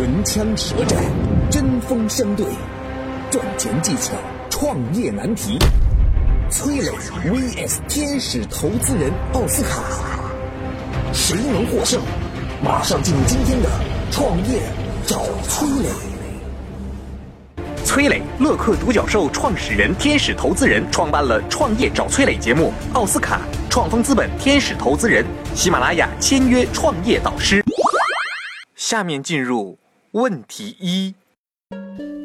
唇枪舌战，针锋相对，赚钱技巧，创业难题。崔磊 vs 天使投资人奥斯卡，谁能获胜？马上进入今天的创业找崔磊。崔磊，乐客独角兽创始人、天使投资人，创办了《创业找崔磊》节目。奥斯卡，创丰资本天使投资人，喜马拉雅签约创业导师。下面进入问题一。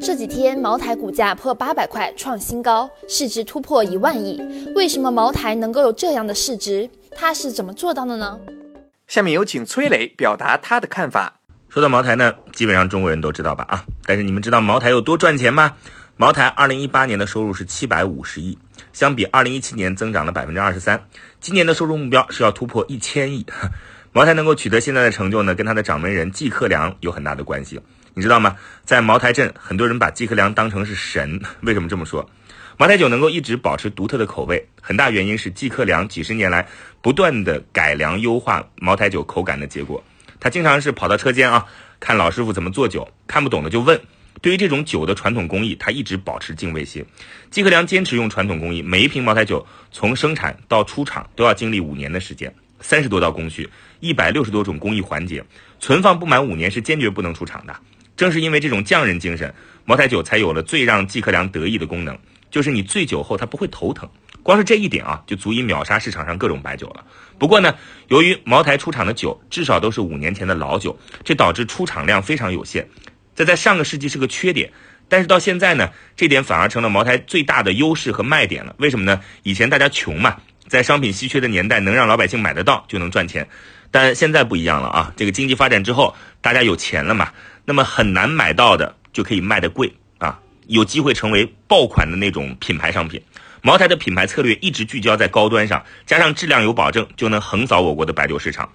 这几天茅台股价破八百块创新高，市值突破一万亿。为什么茅台能够有这样的市值？它是怎么做到的呢？下面有请崔磊表达他的看法。说到茅台呢，基本上中国人都知道吧？啊，但是你们知道茅台有多赚钱吗？茅台二零一八年的收入是七百五十亿，相比二零一七年增长了百分之二十三。今年的收入目标是要突破一千亿。茅台能够取得现在的成就呢，跟他的掌门人季克良有很大的关系。你知道吗？在茅台镇，很多人把季克良当成是神。为什么这么说？茅台酒能够一直保持独特的口味，很大原因是季克良几十年来不断的改良优化茅台酒口感的结果。他经常是跑到车间啊，看老师傅怎么做酒，看不懂的就问。对于这种酒的传统工艺，他一直保持敬畏心。季克良坚持用传统工艺，每一瓶茅台酒从生产到出厂都要经历五年的时间，三十多道工序，一百六十多种工艺环节，存放不满五年是坚决不能出厂的。正是因为这种匠人精神，茅台酒才有了最让季克良得意的功能，就是你醉酒后它不会头疼。光是这一点啊，就足以秒杀市场上各种白酒了。不过呢，由于茅台出厂的酒至少都是五年前的老酒，这导致出厂量非常有限。这在上个世纪是个缺点，但是到现在呢，这点反而成了茅台最大的优势和卖点了。为什么呢？以前大家穷嘛，在商品稀缺的年代，能让老百姓买得到就能赚钱。但现在不一样了啊，这个经济发展之后，大家有钱了嘛。那么很难买到的就可以卖得贵啊，有机会成为爆款的那种品牌商品。茅台的品牌策略一直聚焦在高端上，加上质量有保证，就能横扫我国的白酒市场。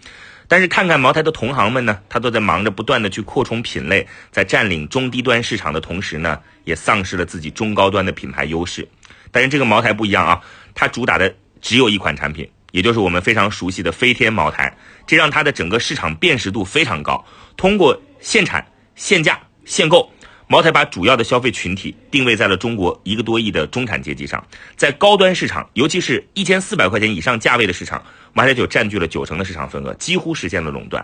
但是看看茅台的同行们呢，他都在忙着不断的去扩充品类，在占领中低端市场的同时呢，也丧失了自己中高端的品牌优势。但是这个茅台不一样啊，它主打的只有一款产品，也就是我们非常熟悉的飞天茅台，这让它的整个市场辨识度非常高。通过限产。限价限购，茅台把主要的消费群体定位在了中国一个多亿的中产阶级上，在高端市场，尤其是一千四百块钱以上价位的市场，茅台酒占据了九成的市场份额，几乎实现了垄断。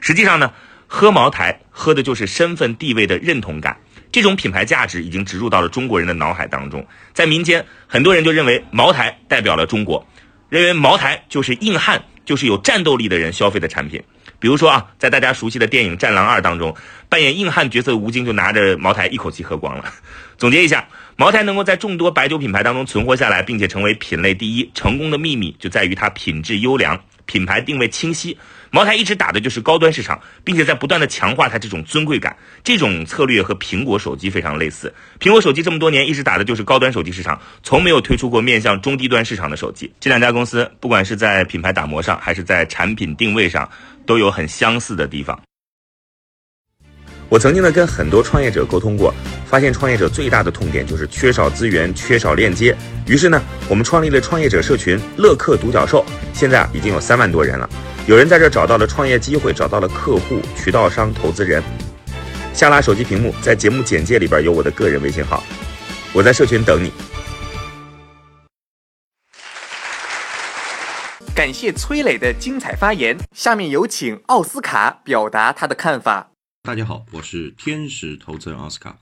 实际上呢，喝茅台喝的就是身份地位的认同感，这种品牌价值已经植入到了中国人的脑海当中。在民间，很多人就认为茅台代表了中国，认为茅台就是硬汉，就是有战斗力的人消费的产品。比如说啊，在大家熟悉的电影《战狼二》当中，扮演硬汉角色的吴京就拿着茅台一口气喝光了。总结一下，茅台能够在众多白酒品牌当中存活下来，并且成为品类第一，成功的秘密就在于它品质优良，品牌定位清晰。茅台一直打的就是高端市场，并且在不断的强化它这种尊贵感。这种策略和苹果手机非常类似。苹果手机这么多年一直打的就是高端手机市场，从没有推出过面向中低端市场的手机。这两家公司不管是在品牌打磨上，还是在产品定位上。都有很相似的地方。我曾经呢跟很多创业者沟通过，发现创业者最大的痛点就是缺少资源、缺少链接。于是呢，我们创立了创业者社群“乐客独角兽”，现在啊已经有三万多人了。有人在这找到了创业机会，找到了客户、渠道商、投资人。下拉手机屏幕，在节目简介里边有我的个人微信号，我在社群等你。感谢崔磊的精彩发言。下面有请奥斯卡表达他的看法。大家好，我是天使投资人奥斯卡。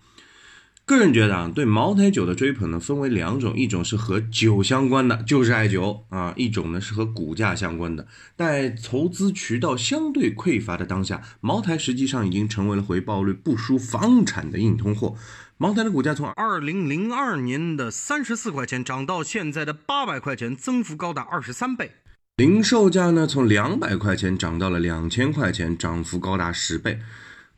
个人觉得啊，对茅台酒的追捧呢，分为两种，一种是和酒相关的，就是爱酒啊；一种呢是和股价相关的。在投资渠道相对匮乏的当下，茅台实际上已经成为了回报率不输房产的硬通货。茅台的股价从二零零二年的三十四块钱涨到现在的八百块钱，增幅高达二十三倍。零售价呢，从两百块钱涨到了两千块钱，涨幅高达十倍。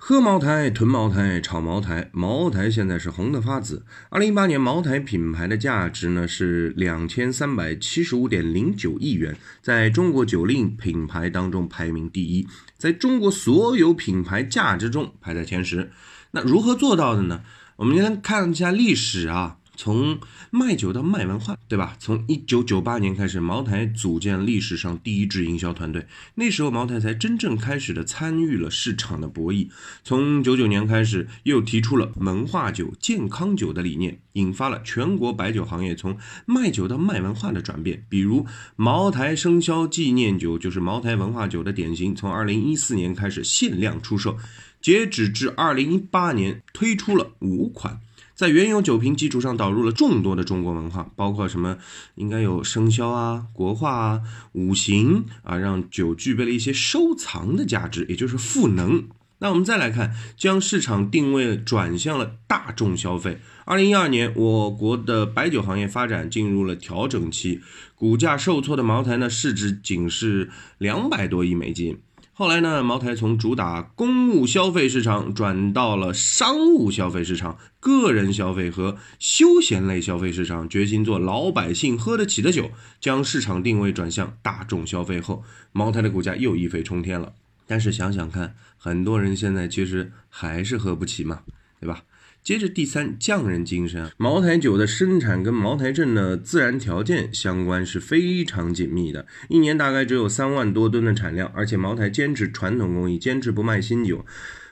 喝茅台、囤茅台、炒茅台，茅台现在是红的发紫。二零一八年，茅台品牌的价值呢是两千三百七十五点零九亿元，在中国酒令品牌当中排名第一，在中国所有品牌价值中排在前十。那如何做到的呢？我们先看一下历史啊。从卖酒到卖文化，对吧？从一九九八年开始，茅台组建历史上第一支营销团队，那时候茅台才真正开始的参与了市场的博弈。从九九年开始，又提出了文化酒、健康酒的理念，引发了全国白酒行业从卖酒到卖文化的转变。比如茅台生肖纪念酒就是茅台文化酒的典型，从二零一四年开始限量出售，截止至二零一八年推出了五款。在原有酒瓶基础上导入了众多的中国文化，包括什么？应该有生肖啊、国画啊、五行啊，让酒具备了一些收藏的价值，也就是赋能。那我们再来看，将市场定位转向了大众消费。二零一二年，我国的白酒行业发展进入了调整期，股价受挫的茅台呢，市值仅是两百多亿美金。后来呢，茅台从主打公务消费市场转到了商务消费市场、个人消费和休闲类消费市场，决心做老百姓喝得起的酒，将市场定位转向大众消费后，茅台的股价又一飞冲天了。但是想想看，很多人现在其实还是喝不起嘛，对吧？接着第三，匠人精神。茅台酒的生产跟茅台镇的自然条件相关是非常紧密的，一年大概只有三万多吨的产量，而且茅台坚持传统工艺，坚持不卖新酒。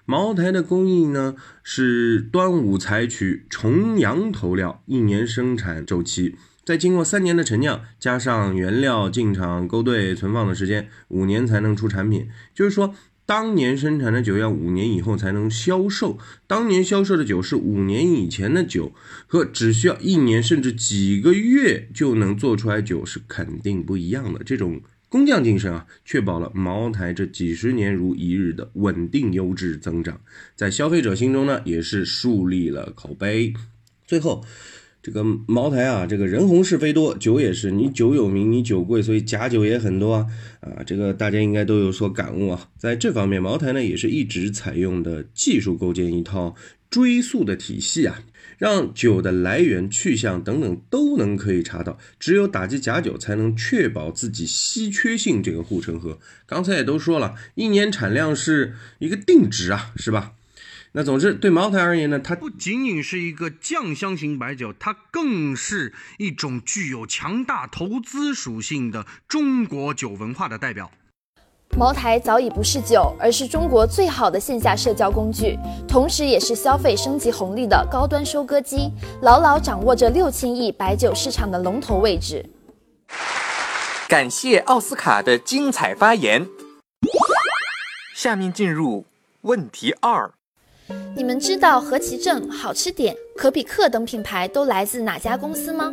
茅台的工艺呢是端午采取重阳头料，一年生产周期，再经过三年的陈酿，加上原料进厂、勾兑、存放的时间，五年才能出产品。就是说。当年生产的酒要五年以后才能销售，当年销售的酒是五年以前的酒，和只需要一年甚至几个月就能做出来酒是肯定不一样的。这种工匠精神啊，确保了茅台这几十年如一日的稳定优质增长，在消费者心中呢，也是树立了口碑。最后。这个茅台啊，这个人红是非多，酒也是，你酒有名，你酒贵，所以假酒也很多啊啊，这个大家应该都有所感悟啊。在这方面，茅台呢也是一直采用的技术构建一套追溯的体系啊，让酒的来源、去向等等都能可以查到。只有打击假酒，才能确保自己稀缺性这个护城河。刚才也都说了，一年产量是一个定值啊，是吧？那总之，对茅台而言呢，它不仅仅是一个酱香型白酒，它更是一种具有强大投资属性的中国酒文化的代表。茅台早已不是酒，而是中国最好的线下社交工具，同时也是消费升级红利的高端收割机，牢牢掌握着六千亿白酒市场的龙头位置。感谢奥斯卡的精彩发言。下面进入问题二。你们知道和其正、好吃点、可比克等品牌都来自哪家公司吗？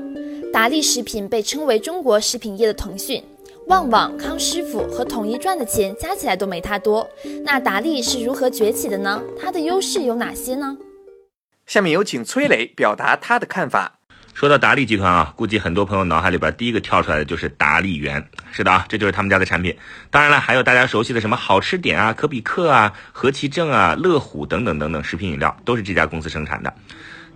达利食品被称为中国食品业的腾讯，旺旺、康师傅和统一赚的钱加起来都没它多。那达利是如何崛起的呢？它的优势有哪些呢？下面有请崔磊表达他的看法。说到达利集团啊，估计很多朋友脑海里边第一个跳出来的就是达利园。是的啊，这就是他们家的产品。当然了，还有大家熟悉的什么好吃点啊、可比克啊、和其正啊、乐虎等等等等食品饮料，都是这家公司生产的。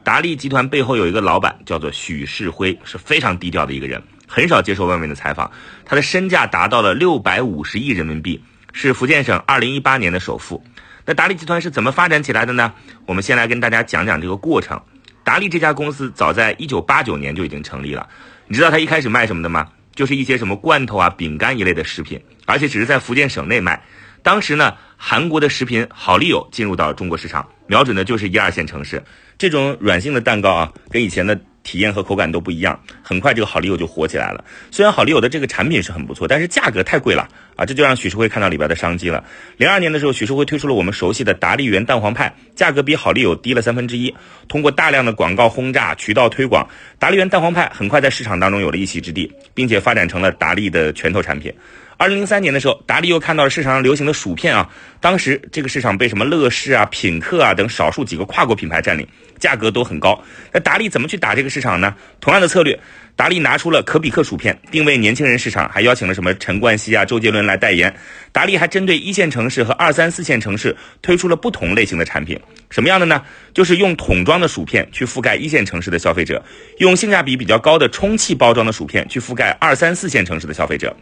达利集团背后有一个老板叫做许世辉，是非常低调的一个人，很少接受外面的采访。他的身价达到了六百五十亿人民币，是福建省二零一八年的首富。那达利集团是怎么发展起来的呢？我们先来跟大家讲讲这个过程。达利这家公司早在一九八九年就已经成立了。你知道它一开始卖什么的吗？就是一些什么罐头啊、饼干一类的食品，而且只是在福建省内卖。当时呢，韩国的食品好丽友进入到中国市场，瞄准的就是一二线城市。这种软性的蛋糕啊，跟以前的。体验和口感都不一样，很快这个好丽友就火起来了。虽然好丽友的这个产品是很不错，但是价格太贵了啊！这就让许世辉看到里边的商机了。零二年的时候，许世辉推出了我们熟悉的达利园蛋黄派，价格比好丽友低了三分之一。通过大量的广告轰炸、渠道推广，达利园蛋黄派很快在市场当中有了一席之地，并且发展成了达利的拳头产品。二零零三年的时候，达利又看到了市场上流行的薯片啊，当时这个市场被什么乐事啊、品客啊等少数几个跨国品牌占领。价格都很高，那达利怎么去打这个市场呢？同样的策略，达利拿出了可比克薯片，定位年轻人市场，还邀请了什么陈冠希啊、周杰伦来代言。达利还针对一线城市和二三四线城市推出了不同类型的产品，什么样的呢？就是用桶装的薯片去覆盖一线城市的消费者，用性价比比较高的充气包装的薯片去覆盖二三四线城市的消费者。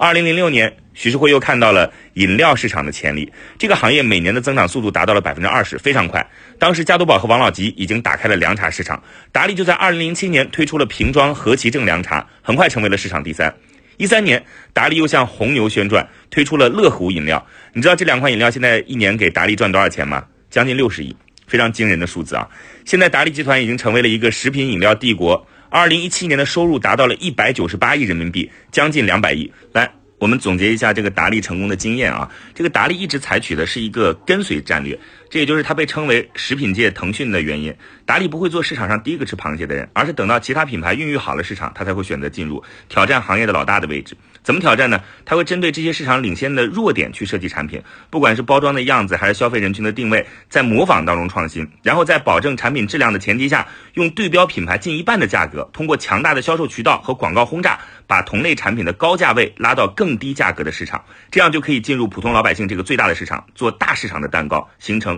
二零零六年，徐世辉又看到了饮料市场的潜力，这个行业每年的增长速度达到了百分之二十，非常快。当时加多宝和王老吉已经打开了凉茶市场，达利就在二零零七年推出了瓶装和其正凉茶，很快成为了市场第三。一三年，达利又向红牛宣传，推出了乐虎饮料。你知道这两款饮料现在一年给达利赚多少钱吗？将近六十亿，非常惊人的数字啊！现在达利集团已经成为了一个食品饮料帝国。二零一七年的收入达到了一百九十八亿人民币，将近两百亿。来，我们总结一下这个达利成功的经验啊。这个达利一直采取的是一个跟随战略，这也就是他被称为食品界腾讯的原因。达利不会做市场上第一个吃螃蟹的人，而是等到其他品牌孕育好了市场，他才会选择进入挑战行业的老大的位置。怎么挑战呢？他会针对这些市场领先的弱点去设计产品，不管是包装的样子还是消费人群的定位，在模仿当中创新，然后在保证产品质量的前提下，用对标品牌近一半的价格，通过强大的销售渠道和广告轰炸，把同类产品的高价位拉到更低价格的市场，这样就可以进入普通老百姓这个最大的市场，做大市场的蛋糕，形成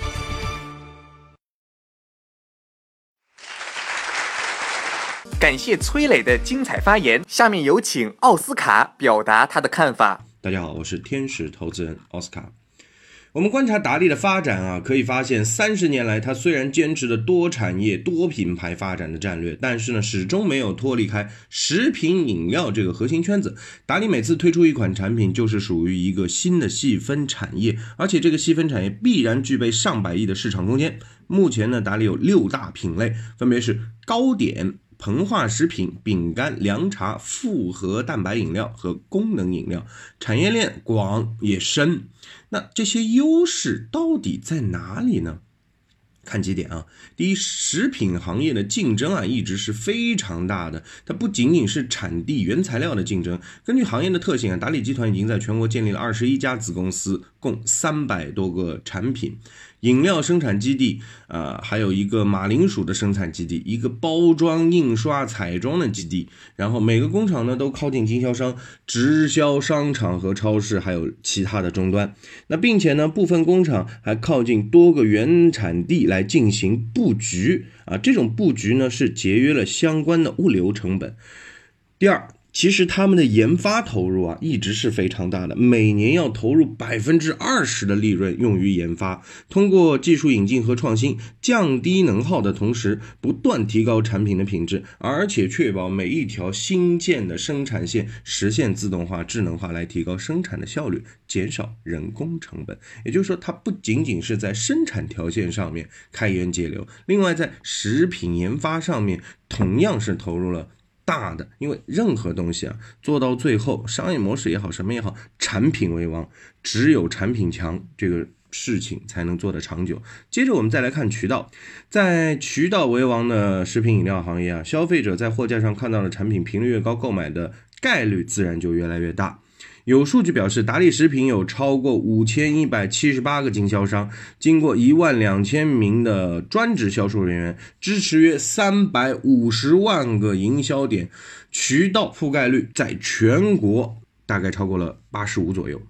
感谢崔磊的精彩发言，下面有请奥斯卡表达他的看法。大家好，我是天使投资人奥斯卡。我们观察达利的发展啊，可以发现三十年来，他虽然坚持了多产业、多品牌发展的战略，但是呢，始终没有脱离开食品饮料这个核心圈子。达利每次推出一款产品，就是属于一个新的细分产业，而且这个细分产业必然具备上百亿的市场空间。目前呢，达利有六大品类，分别是糕点。膨化食品、饼干、凉茶、复合蛋白饮料和功能饮料，产业链广也深。那这些优势到底在哪里呢？看几点啊，第一，食品行业的竞争啊一直是非常大的，它不仅仅是产地原材料的竞争。根据行业的特性啊，达利集团已经在全国建立了二十一家子公司，共三百多个产品。饮料生产基地，呃，还有一个马铃薯的生产基地，一个包装、印刷、彩妆的基地，然后每个工厂呢都靠近经销商、直销商场和超市，还有其他的终端。那并且呢，部分工厂还靠近多个原产地来进行布局啊，这种布局呢是节约了相关的物流成本。第二。其实他们的研发投入啊，一直是非常大的，每年要投入百分之二十的利润用于研发。通过技术引进和创新，降低能耗的同时，不断提高产品的品质，而且确保每一条新建的生产线实现自动化、智能化，来提高生产的效率，减少人工成本。也就是说，它不仅仅是在生产条件上面开源节流，另外在食品研发上面同样是投入了。大的，因为任何东西啊，做到最后，商业模式也好，什么也好，产品为王，只有产品强，这个事情才能做得长久。接着我们再来看渠道，在渠道为王的食品饮料行业啊，消费者在货架上看到的产品频率越高，购买的概率自然就越来越大。有数据表示，达利食品有超过五千一百七十八个经销商，经过一万两千名的专职销售人员，支持约三百五十万个营销点，渠道覆盖率在全国大概超过了八十五左右。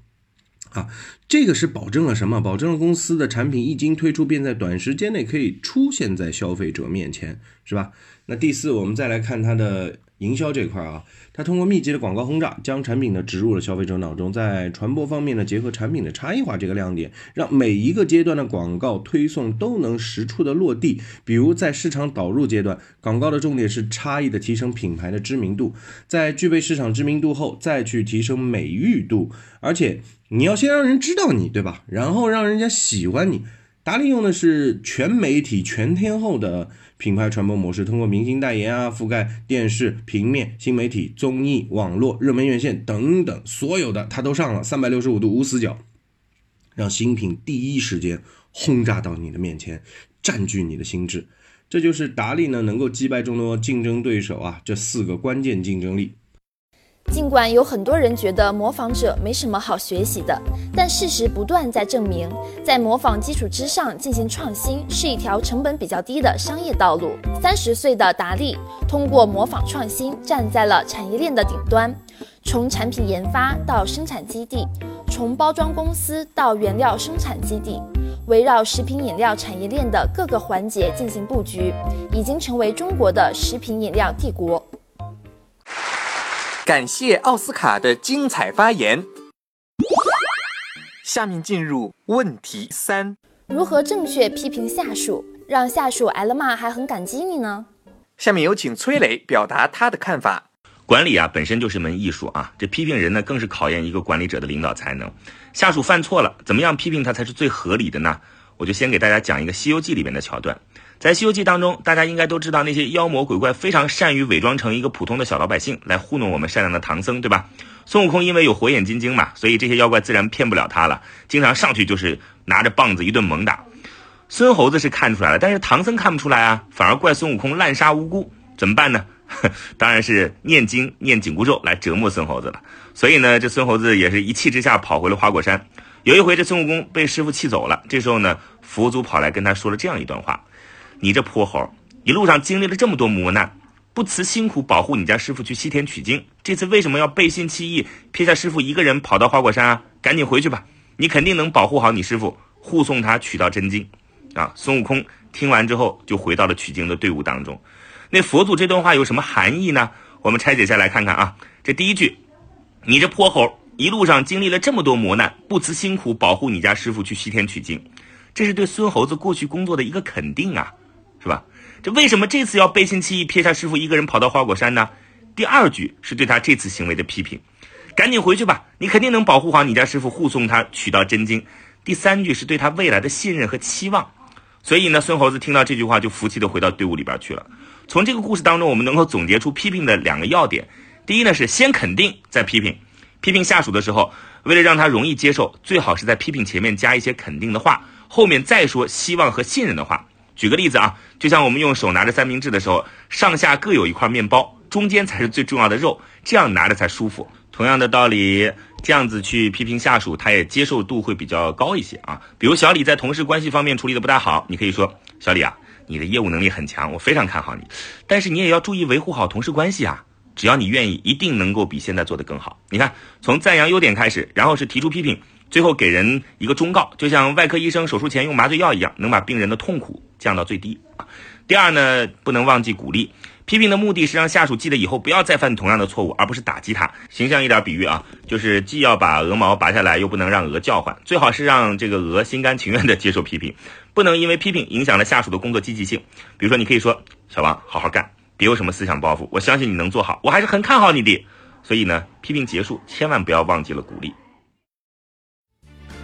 啊，这个是保证了什么？保证了公司的产品一经推出，便在短时间内可以出现在消费者面前，是吧？那第四，我们再来看它的。营销这块啊，它通过密集的广告轰炸，将产品呢植入了消费者脑中，在传播方面呢，结合产品的差异化这个亮点，让每一个阶段的广告推送都能实处的落地。比如在市场导入阶段，广告的重点是差异的提升品牌的知名度，在具备市场知名度后，再去提升美誉度，而且你要先让人知道你，对吧？然后让人家喜欢你。达利用的是全媒体全天候的品牌传播模式，通过明星代言啊，覆盖电视、平面、新媒体、综艺、网络、热门院线等等，所有的它都上了，三百六十五度无死角，让新品第一时间轰炸到你的面前，占据你的心智。这就是达利呢能够击败众多竞争对手啊这四个关键竞争力。尽管有很多人觉得模仿者没什么好学习的，但事实不断在证明，在模仿基础之上进行创新是一条成本比较低的商业道路。三十岁的达利通过模仿创新站在了产业链的顶端，从产品研发到生产基地，从包装公司到原料生产基地，围绕食品饮料产业链的各个环节进行布局，已经成为中国的食品饮料帝国。感谢奥斯卡的精彩发言。下面进入问题三：如何正确批评下属，让下属挨了骂还很感激你呢？下面有请崔磊表达他的看法。管理啊，本身就是门艺术啊，这批评人呢，更是考验一个管理者的领导才能。下属犯错了，怎么样批评他才是最合理的呢？我就先给大家讲一个《西游记》里面的桥段。在《西游记》当中，大家应该都知道那些妖魔鬼怪非常善于伪装成一个普通的小老百姓来糊弄我们善良的唐僧，对吧？孙悟空因为有火眼金睛嘛，所以这些妖怪自然骗不了他了，经常上去就是拿着棒子一顿猛打。孙猴子是看出来了，但是唐僧看不出来啊，反而怪孙悟空滥杀无辜，怎么办呢？当然是念经念紧箍咒来折磨孙猴子了。所以呢，这孙猴子也是一气之下跑回了花果山。有一回，这孙悟空被师傅气走了，这时候呢，佛祖跑来跟他说了这样一段话。你这泼猴，一路上经历了这么多磨难，不辞辛苦保护你家师傅去西天取经，这次为什么要背信弃义，撇下师傅一个人跑到花果山啊？赶紧回去吧，你肯定能保护好你师傅，护送他取到真经。啊！孙悟空听完之后，就回到了取经的队伍当中。那佛祖这段话有什么含义呢？我们拆解下来看看啊。这第一句，你这泼猴，一路上经历了这么多磨难，不辞辛苦保护你家师傅去西天取经，这是对孙猴子过去工作的一个肯定啊。是吧？这为什么这次要背信弃义，撇下师傅一个人跑到花果山呢？第二句是对他这次行为的批评，赶紧回去吧，你肯定能保护好你家师傅，护送他取到真经。第三句是对他未来的信任和期望。所以呢，孙猴子听到这句话就服气的回到队伍里边去了。从这个故事当中，我们能够总结出批评的两个要点：第一呢是先肯定再批评，批评下属的时候，为了让他容易接受，最好是在批评前面加一些肯定的话，后面再说希望和信任的话。举个例子啊，就像我们用手拿着三明治的时候，上下各有一块面包，中间才是最重要的肉，这样拿着才舒服。同样的道理，这样子去批评下属，他也接受度会比较高一些啊。比如小李在同事关系方面处理的不大好，你可以说小李啊，你的业务能力很强，我非常看好你，但是你也要注意维护好同事关系啊。只要你愿意，一定能够比现在做得更好。你看，从赞扬优点开始，然后是提出批评。最后给人一个忠告，就像外科医生手术前用麻醉药一样，能把病人的痛苦降到最低。第二呢，不能忘记鼓励。批评的目的是让下属记得以后不要再犯同样的错误，而不是打击他。形象一点比喻啊，就是既要把鹅毛拔下来，又不能让鹅叫唤。最好是让这个鹅心甘情愿地接受批评，不能因为批评影响了下属的工作积极性。比如说，你可以说小王好好干，别有什么思想包袱，我相信你能做好，我还是很看好你的。所以呢，批评结束，千万不要忘记了鼓励。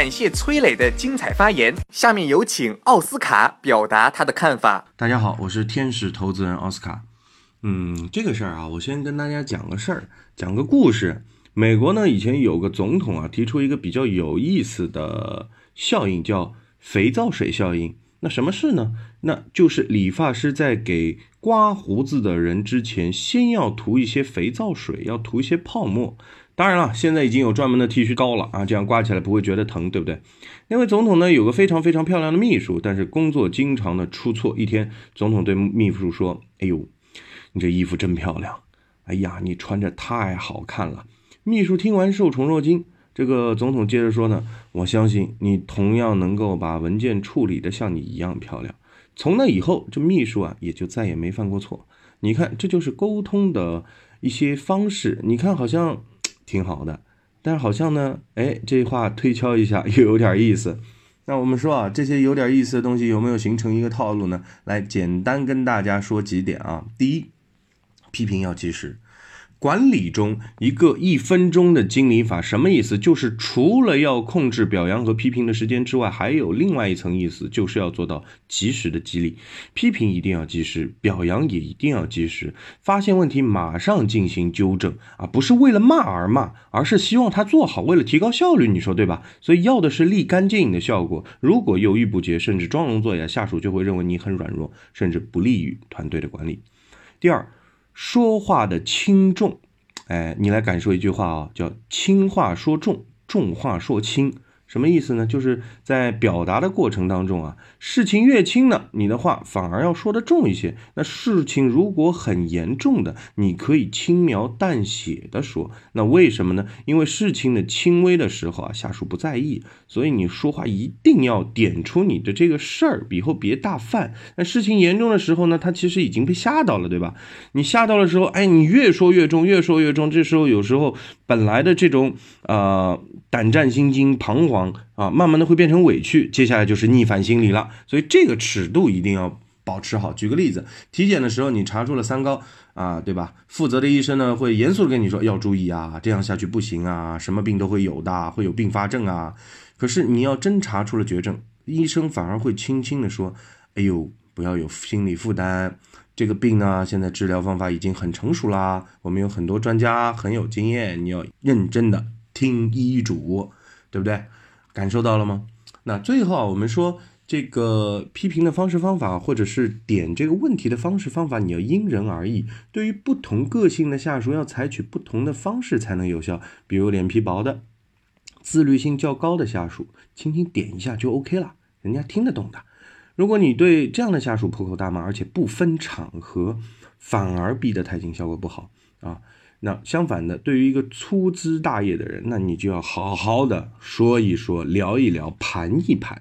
感谢崔磊的精彩发言。下面有请奥斯卡表达他的看法。大家好，我是天使投资人奥斯卡。嗯，这个事儿啊，我先跟大家讲个事儿，讲个故事。美国呢，以前有个总统啊，提出一个比较有意思的效应，叫肥皂水效应。那什么事呢？那就是理发师在给刮胡子的人之前，先要涂一些肥皂水，要涂一些泡沫。当然了，现在已经有专门的剃须刀了啊，这样刮起来不会觉得疼，对不对？那位总统呢，有个非常非常漂亮的秘书，但是工作经常的出错。一天，总统对秘书说：“哎呦，你这衣服真漂亮！哎呀，你穿着太好看了。”秘书听完受宠若惊。这个总统接着说呢：“我相信你同样能够把文件处理的像你一样漂亮。”从那以后，这秘书啊也就再也没犯过错。你看，这就是沟通的一些方式。你看，好像。挺好的，但是好像呢，哎，这话推敲一下又有点意思。那我们说啊，这些有点意思的东西有没有形成一个套路呢？来简单跟大家说几点啊。第一，批评要及时。管理中一个一分钟的经理法什么意思？就是除了要控制表扬和批评的时间之外，还有另外一层意思，就是要做到及时的激励。批评一定要及时，表扬也一定要及时。发现问题马上进行纠正啊，不是为了骂而骂，而是希望他做好，为了提高效率，你说对吧？所以要的是立竿见影的效果。如果犹豫不决，甚至装聋作哑，下属就会认为你很软弱，甚至不利于团队的管理。第二。说话的轻重，哎，你来感受一句话啊，叫轻话说重，重话说轻。什么意思呢？就是在表达的过程当中啊，事情越轻呢，你的话反而要说的重一些。那事情如果很严重的，你可以轻描淡写的说。那为什么呢？因为事情的轻微的时候啊，下属不在意，所以你说话一定要点出你的这个事儿，以后别大犯。那事情严重的时候呢，他其实已经被吓到了，对吧？你吓到的时候，哎，你越说越重，越说越重，这时候有时候本来的这种呃胆战心惊、彷徨。啊，慢慢的会变成委屈，接下来就是逆反心理了。所以这个尺度一定要保持好。举个例子，体检的时候你查出了三高啊，对吧？负责的医生呢会严肃的跟你说要注意啊，这样下去不行啊，什么病都会有的，会有并发症啊。可是你要真查出了绝症，医生反而会轻轻的说，哎呦，不要有心理负担，这个病呢现在治疗方法已经很成熟啦，我们有很多专家很有经验，你要认真的听医嘱，对不对？感受到了吗？那最后啊，我们说这个批评的方式方法，或者是点这个问题的方式方法，你要因人而异。对于不同个性的下属，要采取不同的方式才能有效。比如脸皮薄的、自律性较高的下属，轻轻点一下就 OK 了，人家听得懂的。如果你对这样的下属破口大骂，而且不分场合，反而逼得太紧，效果不好啊。那相反的，对于一个粗枝大叶的人，那你就要好好的说一说，聊一聊，盘一盘。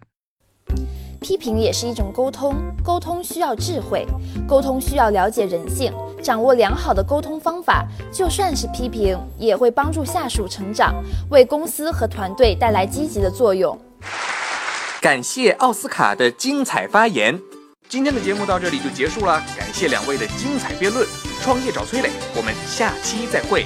批评也是一种沟通，沟通需要智慧，沟通需要了解人性，掌握良好的沟通方法，就算是批评，也会帮助下属成长，为公司和团队带来积极的作用。感谢奥斯卡的精彩发言。今天的节目到这里就结束了，感谢两位的精彩辩论。创业找崔磊，我们下期再会。